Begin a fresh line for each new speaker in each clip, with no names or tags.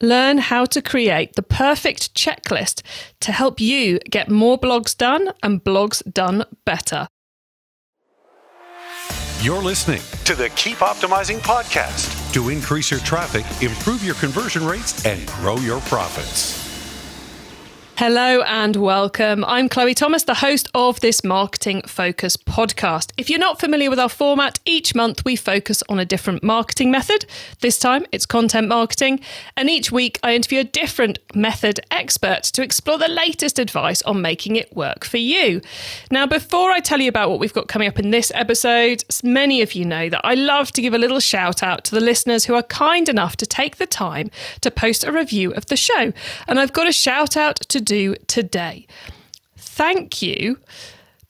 Learn how to create the perfect checklist to help you get more blogs done and blogs done better.
You're listening to the Keep Optimizing podcast to increase your traffic, improve your conversion rates, and grow your profits.
Hello and welcome. I'm Chloe Thomas, the host of this Marketing Focus podcast. If you're not familiar with our format, each month we focus on a different marketing method. This time it's content marketing. And each week I interview a different method expert to explore the latest advice on making it work for you. Now, before I tell you about what we've got coming up in this episode, many of you know that I love to give a little shout out to the listeners who are kind enough to take the time to post a review of the show. And I've got a shout out to do today. Thank you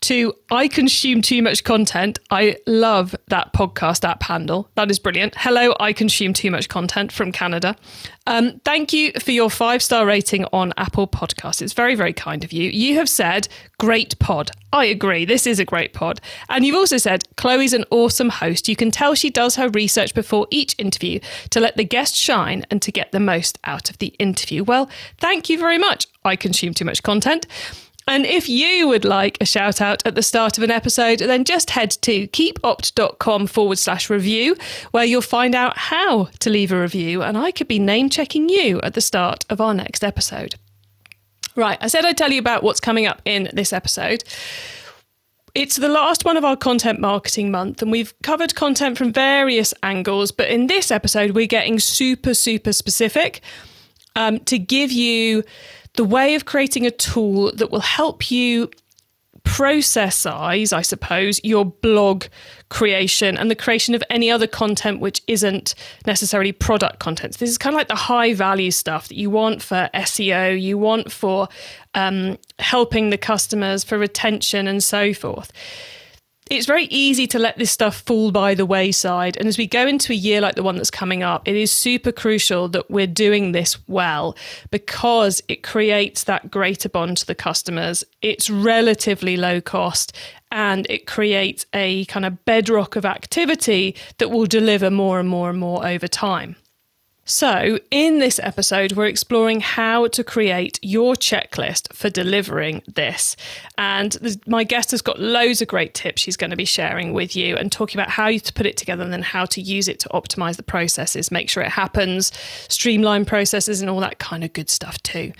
to I consume too much content. I love that podcast app handle. That is brilliant. Hello, I consume too much content from Canada. Um, thank you for your five star rating on Apple Podcasts. It's very, very kind of you. You have said, great pod. I agree. This is a great pod. And you've also said, Chloe's an awesome host. You can tell she does her research before each interview to let the guest shine and to get the most out of the interview. Well, thank you very much. I consume too much content. And if you would like a shout out at the start of an episode, then just head to keepopt.com forward slash review, where you'll find out how to leave a review. And I could be name checking you at the start of our next episode. Right, I said I'd tell you about what's coming up in this episode. It's the last one of our content marketing month, and we've covered content from various angles. But in this episode, we're getting super, super specific um, to give you the way of creating a tool that will help you processize, I suppose, your blog creation and the creation of any other content which isn't necessarily product content. So this is kind of like the high value stuff that you want for SEO, you want for um, helping the customers, for retention, and so forth it's very easy to let this stuff fall by the wayside. And as we go into a year like the one that's coming up, it is super crucial that we're doing this well because it creates that greater bond to the customers. It's relatively low cost and it creates a kind of bedrock of activity that will deliver more and more and more over time. So, in this episode, we're exploring how to create your checklist for delivering this. And my guest has got loads of great tips she's going to be sharing with you and talking about how to put it together and then how to use it to optimize the processes, make sure it happens, streamline processes, and all that kind of good stuff too.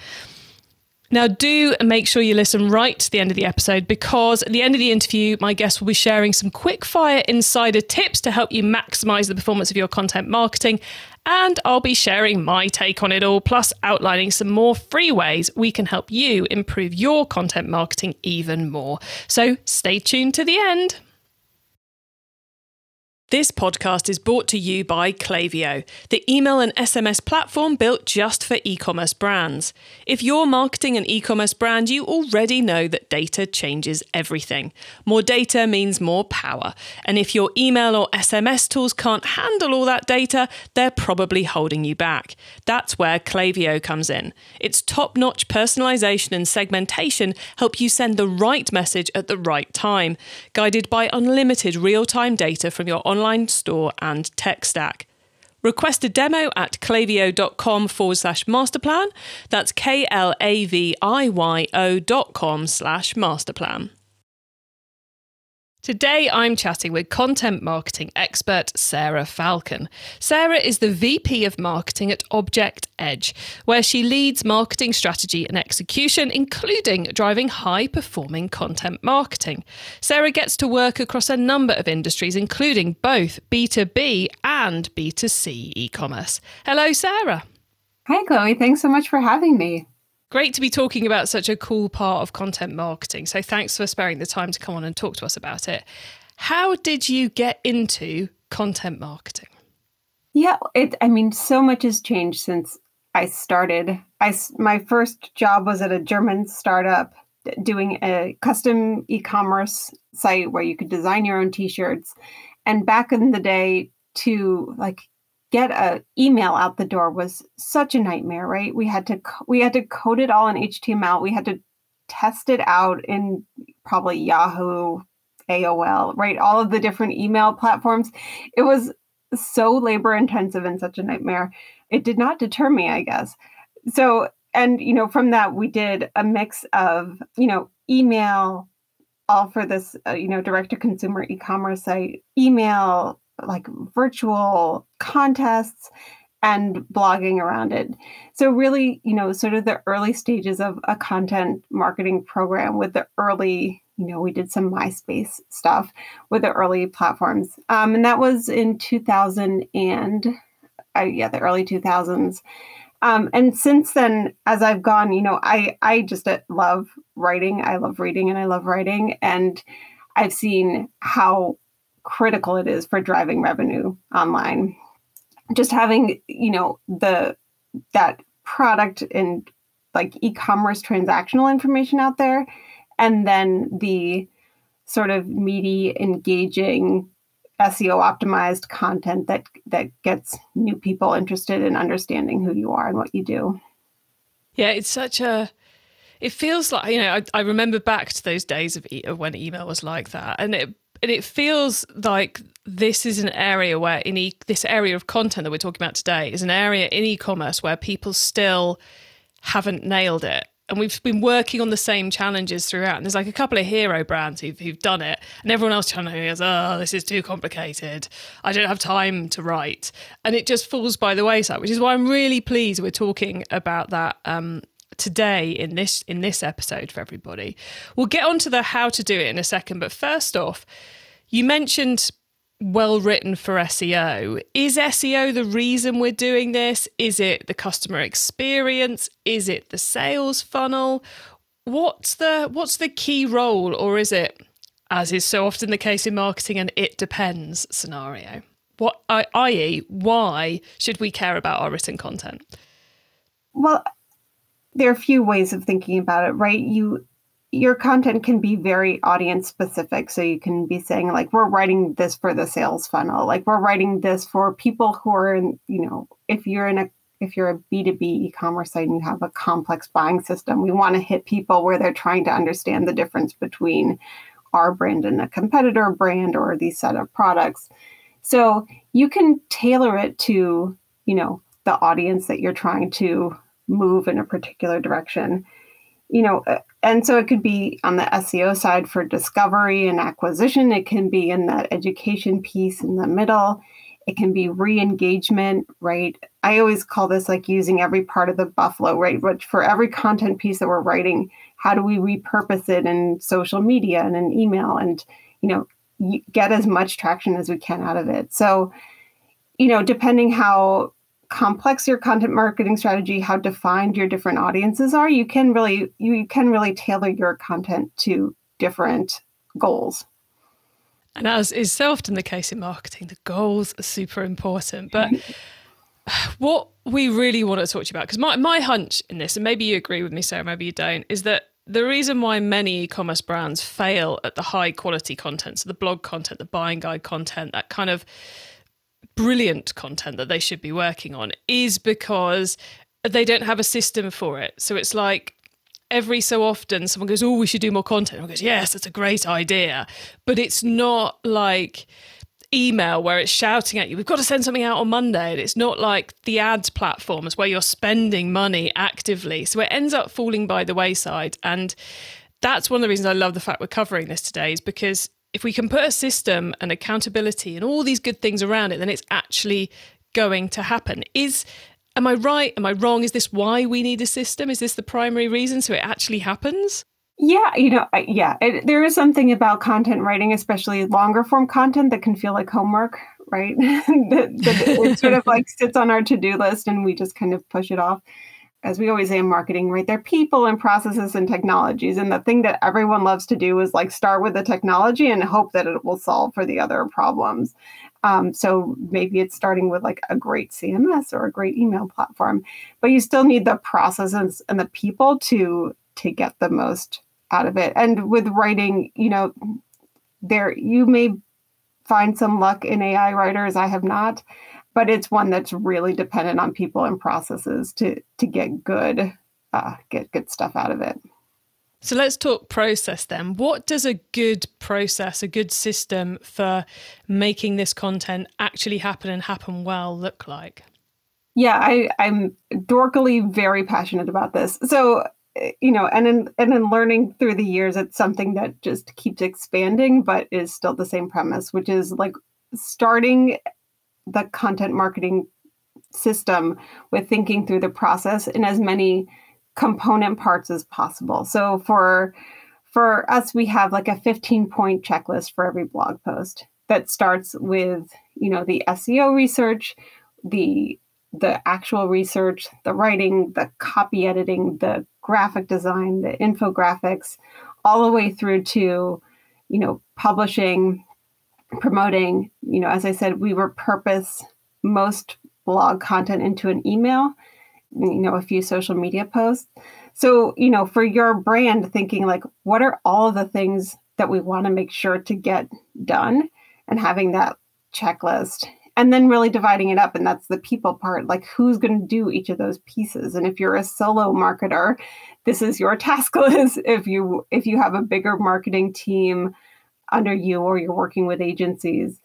Now, do make sure you listen right to the end of the episode because at the end of the interview, my guest will be sharing some quick fire insider tips to help you maximize the performance of your content marketing. And I'll be sharing my take on it all, plus outlining some more free ways we can help you improve your content marketing even more. So stay tuned to the end. This podcast is brought to you by Klaviyo, the email and SMS platform built just for e commerce brands. If you're marketing an e commerce brand, you already know that data changes everything. More data means more power. And if your email or SMS tools can't handle all that data, they're probably holding you back. That's where Klaviyo comes in. Its top notch personalization and segmentation help you send the right message at the right time, guided by unlimited real time data from your online online store and tech stack. Request a demo at klaviyo.com forward slash masterplan. That's K L A V I Y O dot com slash masterplan. Today, I'm chatting with content marketing expert Sarah Falcon. Sarah is the VP of Marketing at Object Edge, where she leads marketing strategy and execution, including driving high performing content marketing. Sarah gets to work across a number of industries, including both B2B and B2C e commerce. Hello, Sarah.
Hi, Chloe. Thanks so much for having me.
Great to be talking about such a cool part of content marketing. So thanks for sparing the time to come on and talk to us about it. How did you get into content marketing?
Yeah, it I mean so much has changed since I started. I my first job was at a German startup doing a custom e-commerce site where you could design your own t-shirts. And back in the day to like get a email out the door was such a nightmare right? We had to we had to code it all in html we had to test it out in probably yahoo aol right? All of the different email platforms. It was so labor intensive and such a nightmare. It did not deter me, I guess. So, and, you know, from that, we did a mix of, you know, email, all for this, uh, you know, direct to consumer e commerce site, email, like virtual contests and blogging around it. So, really, you know, sort of the early stages of a content marketing program with the early, you know, we did some MySpace stuff with the early platforms. Um, and that was in 2000 and, uh, yeah, the early 2000s. Um, and since then, as I've gone, you know, I I just uh, love writing. I love reading, and I love writing. And I've seen how critical it is for driving revenue online. Just having, you know, the that product and like e-commerce transactional information out there, and then the sort of meaty, engaging SEO optimized content that that gets new people interested in understanding who you are and what you do.
Yeah, it's such a. It feels like you know. I, I remember back to those days of, e- of when email was like that, and it and it feels like this is an area where in e- this area of content that we're talking about today is an area in e-commerce where people still haven't nailed it and we've been working on the same challenges throughout. And there's like a couple of hero brands who've, who've done it, and everyone else trying to goes, "Oh, this is too complicated. I don't have time to write," and it just falls by the wayside. Which is why I'm really pleased we're talking about that um, today in this in this episode for everybody. We'll get on to the how to do it in a second, but first off, you mentioned well written for SEO. Is SEO the reason we're doing this? Is it the customer experience? Is it the sales funnel? What's the what's the key role or is it as is so often the case in marketing an it depends scenario? What i.e. why should we care about our written content?
Well, there are a few ways of thinking about it, right? You your content can be very audience specific. So you can be saying, like, we're writing this for the sales funnel, like, we're writing this for people who are in, you know, if you're in a if you're a B2B e-commerce site and you have a complex buying system, we want to hit people where they're trying to understand the difference between our brand and a competitor brand or these set of products. So you can tailor it to, you know, the audience that you're trying to move in a particular direction. You know, uh, and so it could be on the SEO side for discovery and acquisition. It can be in that education piece in the middle. It can be re engagement, right? I always call this like using every part of the buffalo, right? Which for every content piece that we're writing, how do we repurpose it in social media and in email and, you know, get as much traction as we can out of it? So, you know, depending how complex your content marketing strategy, how defined your different audiences are, you can really you can really tailor your content to different goals.
And as is so often the case in marketing, the goals are super important. But mm-hmm. what we really want to talk to you about, because my, my hunch in this, and maybe you agree with me, Sarah, maybe you don't, is that the reason why many e-commerce brands fail at the high quality content, so the blog content, the buying guide content, that kind of brilliant content that they should be working on is because they don't have a system for it. So it's like every so often someone goes, Oh, we should do more content. And I goes, Yes, that's a great idea. But it's not like email where it's shouting at you, we've got to send something out on Monday. And it's not like the ads platforms where you're spending money actively. So it ends up falling by the wayside. And that's one of the reasons I love the fact we're covering this today is because if we can put a system and accountability and all these good things around it, then it's actually going to happen. Is am I right? Am I wrong? Is this why we need a system? Is this the primary reason so it actually happens?
Yeah, you know, yeah, it, there is something about content writing, especially longer form content, that can feel like homework, right? that, that it sort of like sits on our to do list and we just kind of push it off as we always say in marketing, right? They're people and processes and technologies. And the thing that everyone loves to do is like start with the technology and hope that it will solve for the other problems. Um, so maybe it's starting with like a great CMS or a great email platform, but you still need the processes and the people to to get the most out of it. And with writing, you know, there you may find some luck in AI writers. I have not but it's one that's really dependent on people and processes to to get good uh, get good stuff out of it.
So let's talk process then. What does a good process, a good system for making this content actually happen and happen well look like?
Yeah, I, I'm dorkily very passionate about this. So, eh, you know, and in and in learning through the years, it's something that just keeps expanding, but is still the same premise, which is like starting the content marketing system with thinking through the process in as many component parts as possible. So for for us we have like a 15 point checklist for every blog post that starts with, you know, the SEO research, the the actual research, the writing, the copy editing, the graphic design, the infographics, all the way through to, you know, publishing, promoting. You know, as I said, we repurpose most blog content into an email, you know, a few social media posts. So, you know, for your brand, thinking like, what are all the things that we want to make sure to get done and having that checklist and then really dividing it up and that's the people part like who's going to do each of those pieces and if you're a solo marketer this is your task list if you if you have a bigger marketing team under you or you're working with agencies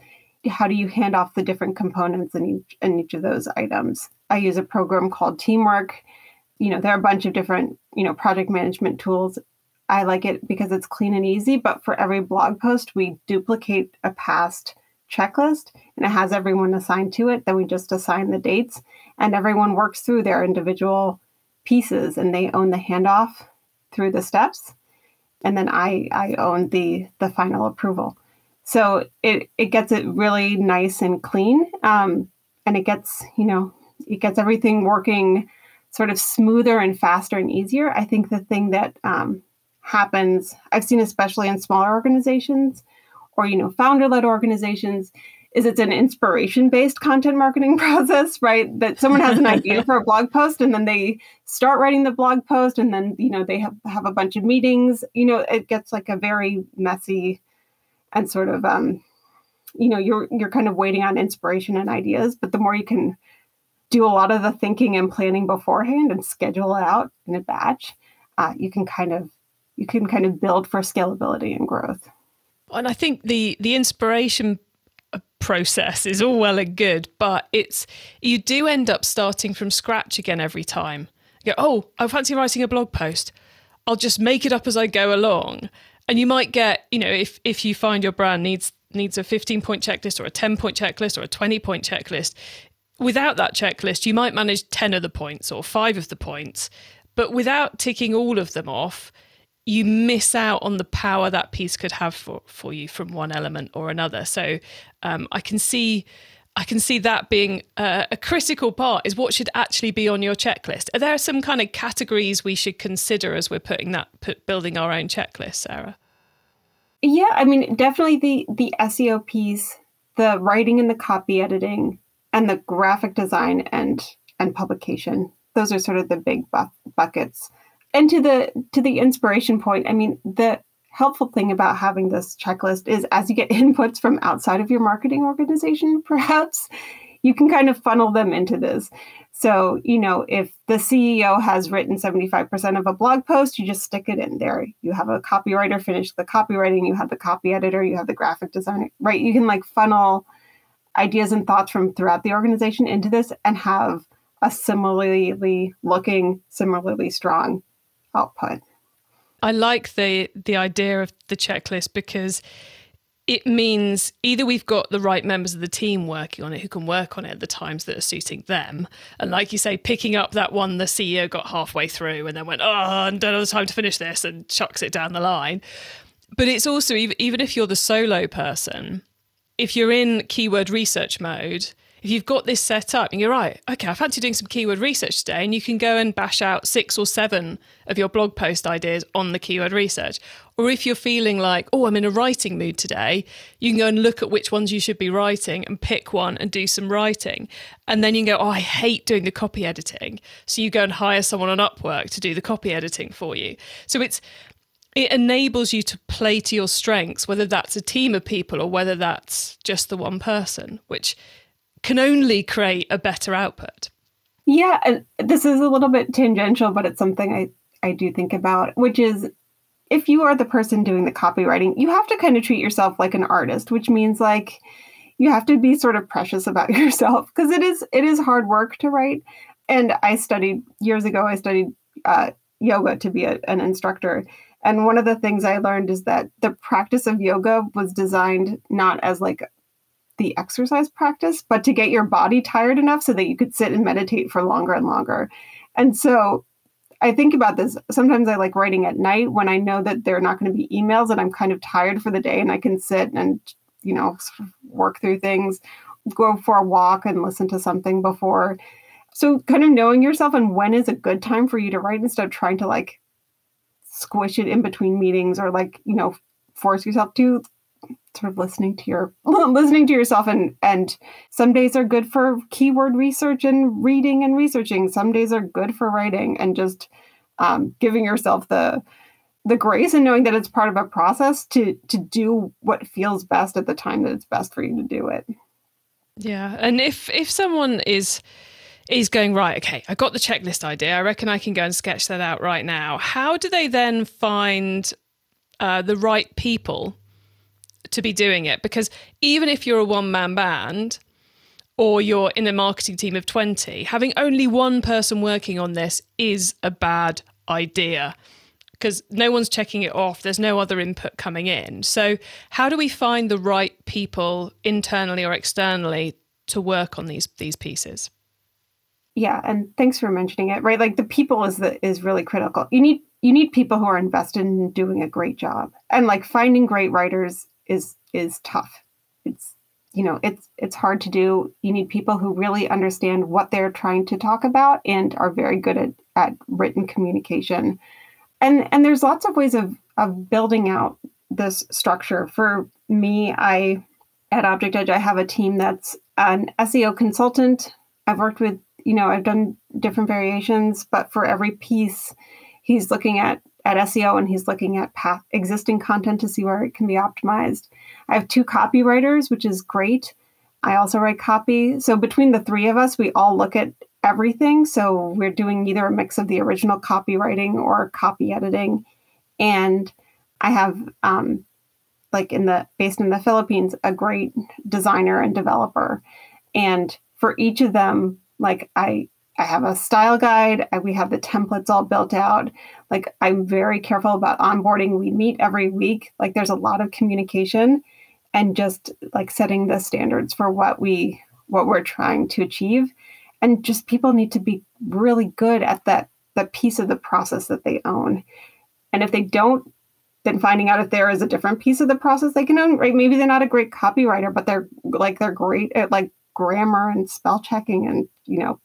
how do you hand off the different components in each in each of those items? I use a program called teamwork. You know there are a bunch of different you know project management tools. I like it because it's clean and easy but for every blog post we duplicate a past checklist and it has everyone assigned to it. Then we just assign the dates and everyone works through their individual pieces and they own the handoff through the steps and then i i own the the final approval. So it it gets it really nice and clean um, and it gets you know it gets everything working sort of smoother and faster and easier. I think the thing that um, happens i've seen especially in smaller organizations or you know founder-led organizations is it's an inspiration based content marketing process right? That someone has an idea for a blog post and then they start writing the blog post and then you know they have, have a bunch of meetings. You know it gets like a very messy and sort of um, you know you're you're kind of waiting on inspiration and ideas but the more you can do a lot of the thinking and planning beforehand and schedule it out in a batch uh, you can kind of you can kind of build for scalability and growth.
And i think the the inspiration process is all well and good but it's you do end up starting from scratch again every time. You go oh i fancy writing a blog post. I'll just make it up as i go along. And you might get you know if if you find your brand needs needs a 15 point checklist or a 10 point checklist or a 20 point checklist without that checklist you might manage 10 of the points or 5 of the points. But without ticking all of them off you miss out on the power that piece could have for, for you from one element or another so um, i can see I can see that being a, a, critical part is what should actually be on your checklist. Are there some kind of categories we should consider as we're putting that put, building our own checklist, Sarah?
Yeah, I mean, definitely the the SEO piece, the writing and the copy editing, and the graphic design and and publication. Those are sort of the big bu- buckets. And to the to the inspiration point, I mean, the helpful thing about having this checklist is as you get inputs from outside of your marketing organization, perhaps you can kind of funnel them into this. So, you know, if the CEO has written 75% of a blog post, you just stick it in there. You have a copywriter finish the copywriting, you have the copy editor, you have the graphic designer, right? You can like funnel ideas and thoughts from throughout the organization into this and have a similarly looking, similarly strong output.
I like the the idea of the checklist because it means either we've got the right members of the team working on it who can work on it at the times that are suiting them. And like you say, picking up that one the CEO got halfway through and then went, oh, I don't have the time to finish this and chucks it down the line. But it's also, even if you're the solo person, if you're in keyword research mode, if you've got this set up and you're right, okay, I fancy doing some keyword research today, and you can go and bash out six or seven of your blog post ideas on the keyword research. Or if you're feeling like, oh, I'm in a writing mood today, you can go and look at which ones you should be writing and pick one and do some writing. And then you can go, oh, I hate doing the copy editing. So you go and hire someone on Upwork to do the copy editing for you. So it's it enables you to play to your strengths, whether that's a team of people or whether that's just the one person, which can only create a better output.
Yeah, this is a little bit tangential, but it's something I, I do think about, which is if you are the person doing the copywriting, you have to kind of treat yourself like an artist, which means like you have to be sort of precious about yourself because it is it is hard work to write. And I studied years ago. I studied uh, yoga to be a, an instructor. And one of the things I learned is that the practice of yoga was designed not as like the exercise practice, but to get your body tired enough so that you could sit and meditate for longer and longer. And so I think about this. Sometimes I like writing at night when I know that there are not going to be emails and I'm kind of tired for the day and I can sit and, you know, work through things, go for a walk and listen to something before. So, kind of knowing yourself and when is a good time for you to write instead of trying to like squish it in between meetings or like, you know, force yourself to sort of listening to your listening to yourself. And and some days are good for keyword research and reading and researching. Some days are good for writing and just um, giving yourself the the grace and knowing that it's part of a process to to do what feels best at the time that it's best for you to do it.
Yeah. And if if someone is is going right okay i got the checklist idea. I reckon i can go and sketch that out right now. How do they then find uh, the right people to be doing it because even if you're a one man band or you're in a marketing team of 20, having only one person working on this is a bad idea because no one's checking it off. There's no other input coming in. So, how do we find the right people internally or externally to work on these these pieces?
Yeah, and thanks for mentioning it. Right, like the people is the is really critical. You need you need people who are invested in doing a great job, and like finding great writers is is tough. It's you know it's it's hard to do. You need people who really understand what they're trying to talk about and are very good at at written communication. And and there's lots of ways of of building out this structure. For me, I at Object Edge I have a team that's an SEO consultant. I've worked with you know I've done different variations, but for every piece, he's looking at at SEO and he's looking at path, existing content to see where it can be optimized. I have two copywriters, which is great. I also write copy. So between the three of us, we all look at everything. So we're doing either a mix of the original copywriting or copy editing. And I have, um, like in the based in the Philippines, a great designer and developer. And for each of them, like I I have a style guide. we have the templates all built out. Like I'm very careful about onboarding. We meet every week. Like there's a lot of communication and just like setting the standards for what we what we're trying to achieve. And just people need to be really good at that that piece of the process that they own. And if they don't, then finding out if there is a different piece of the process they can own, right? Maybe they're not a great copywriter, but they're like they're great at like grammar and spell checking and you know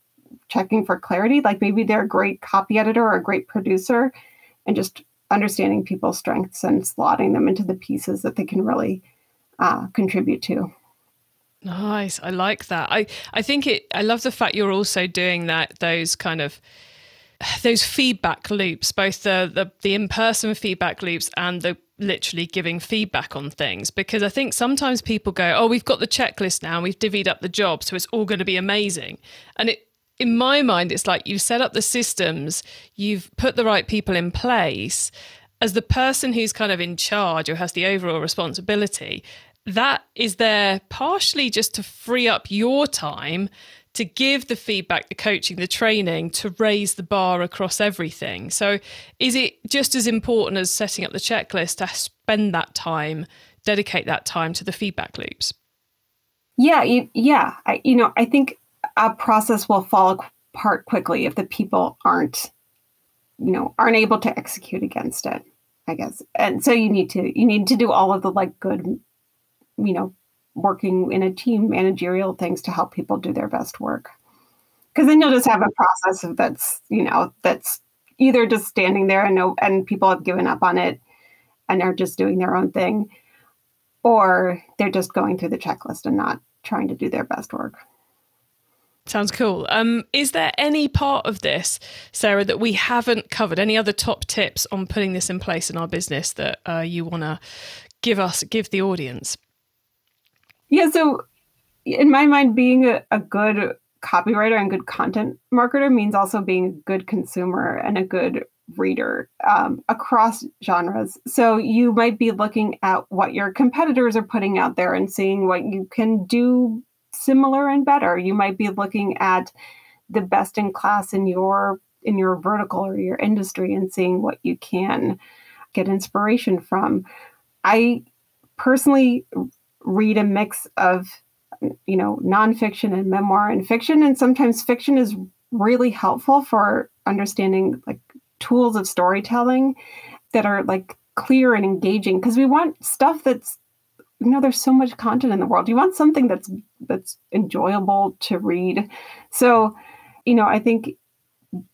checking for clarity. Like maybe they're a great copy editor or a great producer, and just understanding people's strengths and slotting them into the pieces that they can really uh, contribute to.
Nice. I like that. I, I think it, I love the fact you're also doing that, those kind of, those feedback loops, both the, the, the in-person feedback loops and the literally giving feedback on things because I think sometimes people go, "Oh, we've got the checklist now, and we've divvied up the job, so it's all going to be amazing." And it in my mind, it's like you've set up the systems, you've put the right people in place. As the person who's kind of in charge or has the overall responsibility, that is there partially just to free up your time to give the feedback, the coaching, the training to raise the bar across everything. So, is it just as important as setting up the checklist to spend that time, dedicate that time to the feedback loops?
Yeah, yeah. I, you know, I think a process will fall apart quickly if the people aren't you know aren't able to execute against it i guess. And so you need to you need to do all of the like good you know working in a team managerial things to help people do their best work. Because then you'll just have a process that's you know that's either just standing there and no and people have given up on it and are just doing their own thing or they're just going through the checklist and not trying to do their best work
Sounds cool. Um, is there any part of this, Sarah, that we haven't covered? Any other top tips on putting this in place in our business that uh, you want to give us, give the audience?
Yeah. So, in my mind, being a, a good copywriter and good content marketer means also being a good consumer and a good reader um, across genres. So you might be looking at what your competitors are putting out there and seeing what you can do similar and better. You might be looking at the best in class in your in your vertical or your industry and seeing what you can get inspiration from. I personally read a mix of you know nonfiction and memoir and fiction and sometimes fiction is really helpful for understanding like tools of storytelling that are like clear and engaging because we want stuff that's you know there's so much content in the world. You want something that's that's enjoyable to read. So you know i think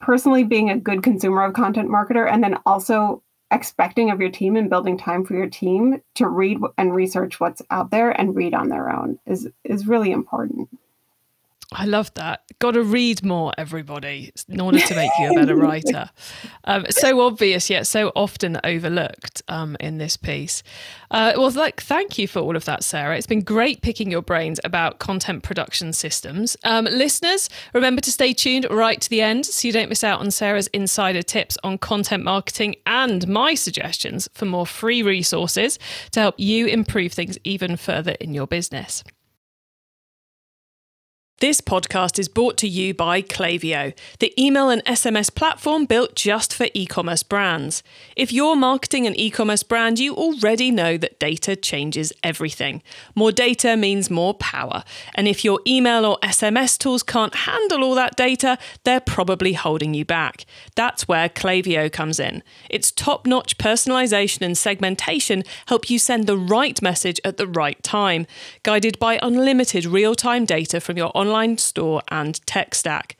personally being a good consumer of content marketer and then also expecting of your team and building time for your team to read and research what's out there and read on their own is is really important
I love that. Got to read more, everybody, in order to make you a better writer. Um, so obvious, yet so often overlooked um, in this piece. Uh, well, like, thank you for all of that, Sarah. It's been great picking your brains about content production systems. Um, listeners, remember to stay tuned right to the end so you don't miss out on Sarah's insider tips on content marketing and my suggestions for more free resources to help you improve things even further in your business. This podcast is brought to you by Klaviyo, the email and SMS platform built just for e commerce brands. If you're marketing an e commerce brand, you already know that data changes everything. More data means more power. And if your email or SMS tools can't handle all that data, they're probably holding you back. That's where Klaviyo comes in. Its top notch personalization and segmentation help you send the right message at the right time, guided by unlimited real time data from your online online store and tech stack.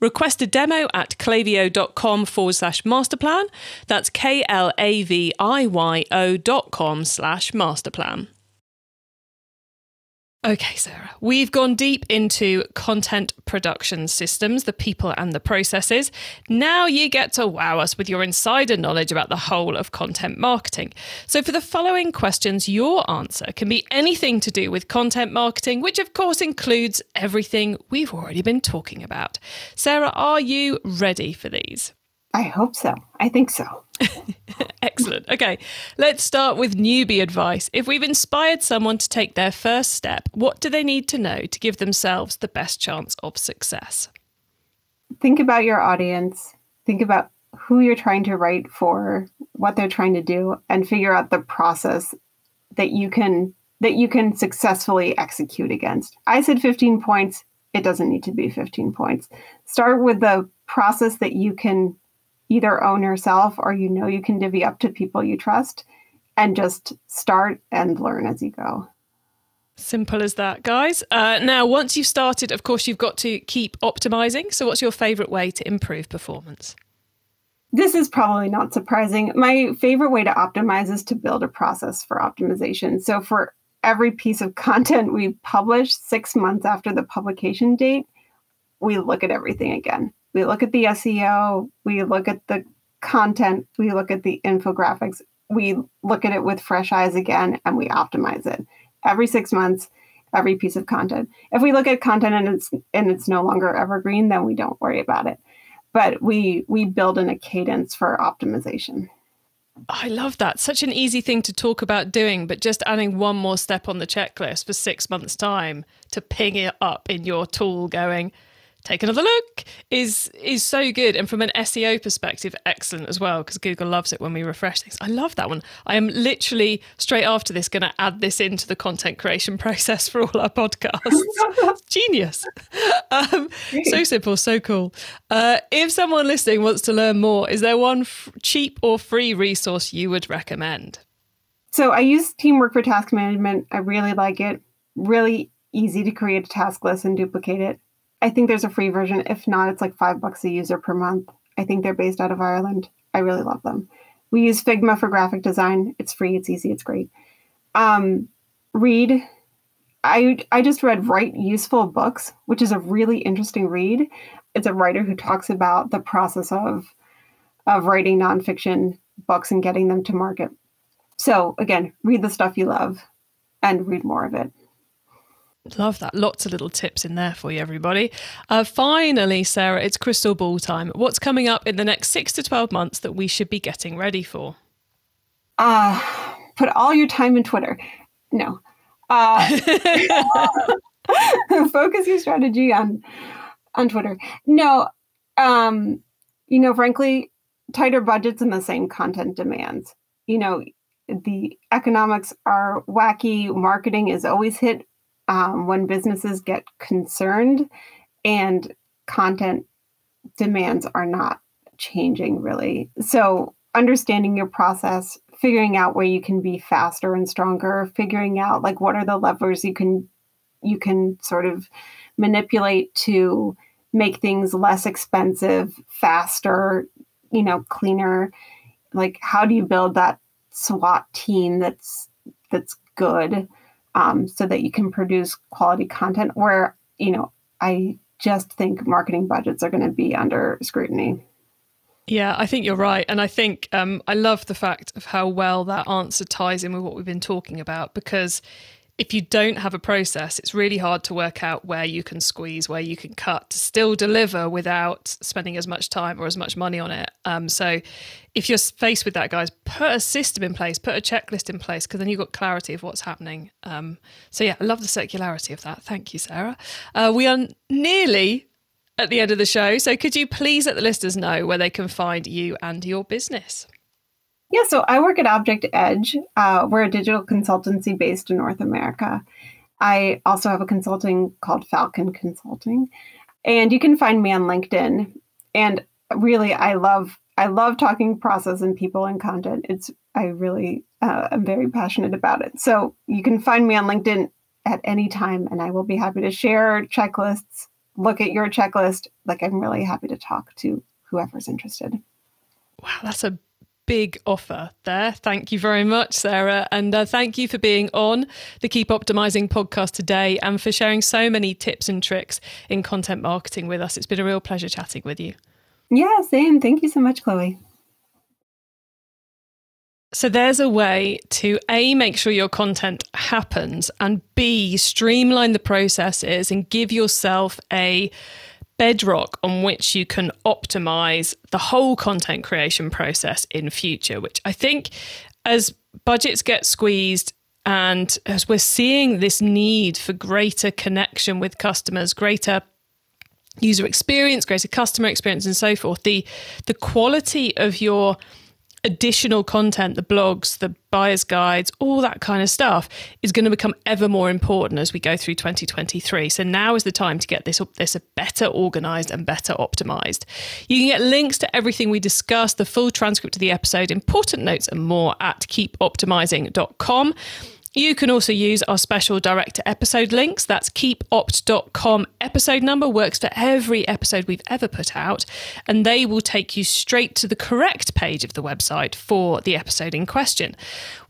Request a demo at klaviyo.com forward slash masterplan. That's K L A V I Y O dot com slash masterplan. Okay, Sarah, we've gone deep into content production systems, the people and the processes. Now you get to wow us with your insider knowledge about the whole of content marketing. So, for the following questions, your answer can be anything to do with content marketing, which of course includes everything we've already been talking about. Sarah, are you ready for these?
I hope so. I think so.
Excellent. Okay, let's start with newbie advice. If we've inspired someone to take their first step, what do they need to know to give themselves the best chance of success?
Think about your audience. Think about who you're trying to write for, what they're trying to do, and figure out the process that you can that you can successfully execute against. I said 15 points. It doesn't need to be 15 points. Start with the process that you can either own yourself or you know you can divvy up to people you trust and just start and learn as you go.
Simple as that, guys. Uh, now, once you've started, of course, you've got to keep optimizing. So, what's your favorite way to improve performance?
This is probably not surprising. My favorite way to optimize is to build a process for optimization. So, for every piece of content we publish six months after the publication date, we look at everything again. We look at the SEO, we look at the content, we look at the infographics, we look at it with fresh eyes again, and we optimize it every six months, every piece of content. If we look at content and it's and it's no longer evergreen, then we don't worry about it. But we we build in a cadence for optimization.
I love that. Such an easy thing to talk about doing, but just adding one more step on the checklist for six months' time to ping it up in your tool going, take another look is is so good and from an SEO perspective excellent as well because Google loves it when we refresh things. I love that one. I am literally straight after this going to add this into the content creation process for all our podcasts. Genius. Um, so simple, so cool. Uh, if someone listening wants to learn more, is there one f- cheap or free resource you would recommend?
So I use Teamwork for Task Management. I really like it. Really easy to create a task list and duplicate it. I think there's a free version. If not, it's like five bucks a user per month. I think they're based out of Ireland. I really love them. We use Figma for graphic design. It's free, it's easy, it's great. Um, read. I I just read Write Useful Books, which is a really interesting read. It's a writer who talks about the process of of writing nonfiction books and getting them to market. So again, read the stuff you love and read more of it.
Love that. Lots of little tips in there for you, everybody. Uh, finally, Sarah, it's crystal ball time. What's coming up in the next six to 12 months that we should be getting ready for?
Uh, put all your time in Twitter. No. Uh, focus your strategy on on Twitter. No. Um, you know, frankly, tighter budgets and the same content demands. You know, the economics are wacky. Marketing is always hit um, when businesses get concerned, and content demands are not changing really. So, understanding your process, figuring out where you can be faster and stronger, figuring out like what are the levers you can you can sort of manipulate to make things less expensive, faster, you know, cleaner. Like how do you build that SWAT team that's that's good um, so that you can produce quality content where, you know, I just think marketing budgets are going to be under scrutiny.
Yeah, I think you're right. And I think um, I love the fact of how well that answer ties in with what we've been talking about because if you don't have a process, it's really hard to work out where you can squeeze, where you can cut to still deliver without spending as much time or as much money on it. Um, so, if you're faced with that, guys, put a system in place, put a checklist in place, because then you've got clarity of what's happening. Um, so, yeah, I love the circularity of that. Thank you, Sarah. Uh, we are nearly at the end of the show. So, could you please let the listeners know where they can find you and your business?
Yeah, so I work at Object Edge. Uh, we're a digital consultancy based in North America. I also have a consulting called Falcon Consulting, and you can find me on LinkedIn. And really, I love I love talking process and people and content. It's I really uh, am very passionate about it. So you can find me on LinkedIn at any time, and I will be happy to share checklists. Look at your checklist. Like I'm really happy to talk to whoever's interested.
Wow, that's a big offer there. Thank you very much, Sarah. And uh, thank you for being on the Keep Optimizing podcast today and for sharing so many tips and tricks in content marketing with us. It's been a real pleasure chatting with you.
Yeah, same. Thank you so much, Chloe.
So there's a way to A, make sure your content happens, and B, streamline the processes and give yourself a bedrock on which you can optimize the whole content creation process in future, which I think as budgets get squeezed and as we're seeing this need for greater connection with customers, greater user experience, greater customer experience, and so forth, the the quality of your additional content, the blogs, the buyer's guides, all that kind of stuff is going to become ever more important as we go through 2023. So now is the time to get this this better organized and better optimized. You can get links to everything we discussed, the full transcript of the episode, important notes and more at keepoptimizing.com. You can also use our special direct to episode links. That's keepopt.com episode number works for every episode we've ever put out, and they will take you straight to the correct page of the website for the episode in question.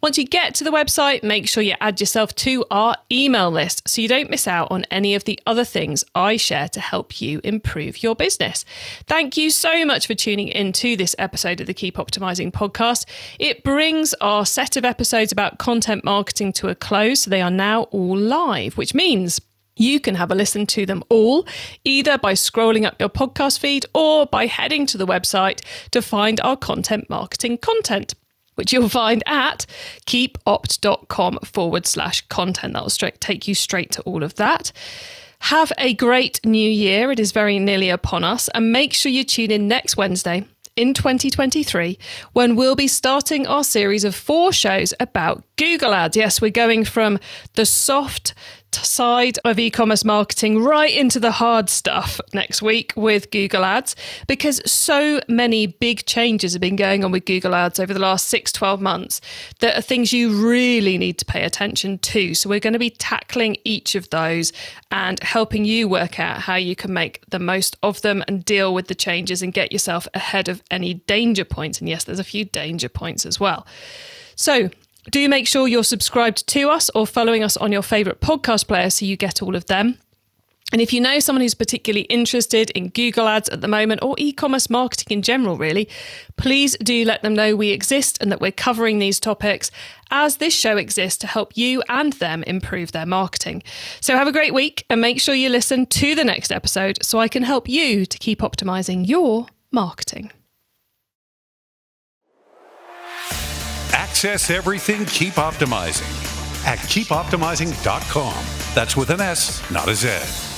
Once you get to the website, make sure you add yourself to our email list so you don't miss out on any of the other things I share to help you improve your business. Thank you so much for tuning in to this episode of the Keep Optimizing podcast. It brings our set of episodes about content marketing to a close. So they are now all live, which means you can have a listen to them all, either by scrolling up your podcast feed or by heading to the website to find our content marketing content which you'll find at keepopt.com forward slash content. That'll straight take you straight to all of that. Have a great new year. It is very nearly upon us. And make sure you tune in next Wednesday in 2023 when we'll be starting our series of four shows about Google Ads. Yes, we're going from the soft side of e commerce marketing right into the hard stuff next week with Google Ads because so many big changes have been going on with Google Ads over the last six, 12 months that are things you really need to pay attention to. So, we're going to be tackling each of those and helping you work out how you can make the most of them and deal with the changes and get yourself ahead of any danger points. And yes, there's a few danger points as well. So, do make sure you're subscribed to us or following us on your favourite podcast player so you get all of them. And if you know someone who's particularly interested in Google Ads at the moment or e commerce marketing in general, really, please do let them know we exist and that we're covering these topics as this show exists to help you and them improve their marketing. So have a great week and make sure you listen to the next episode so I can help you to keep optimizing your marketing.
Access everything Keep Optimizing at keepoptimizing.com. That's with an S, not a Z.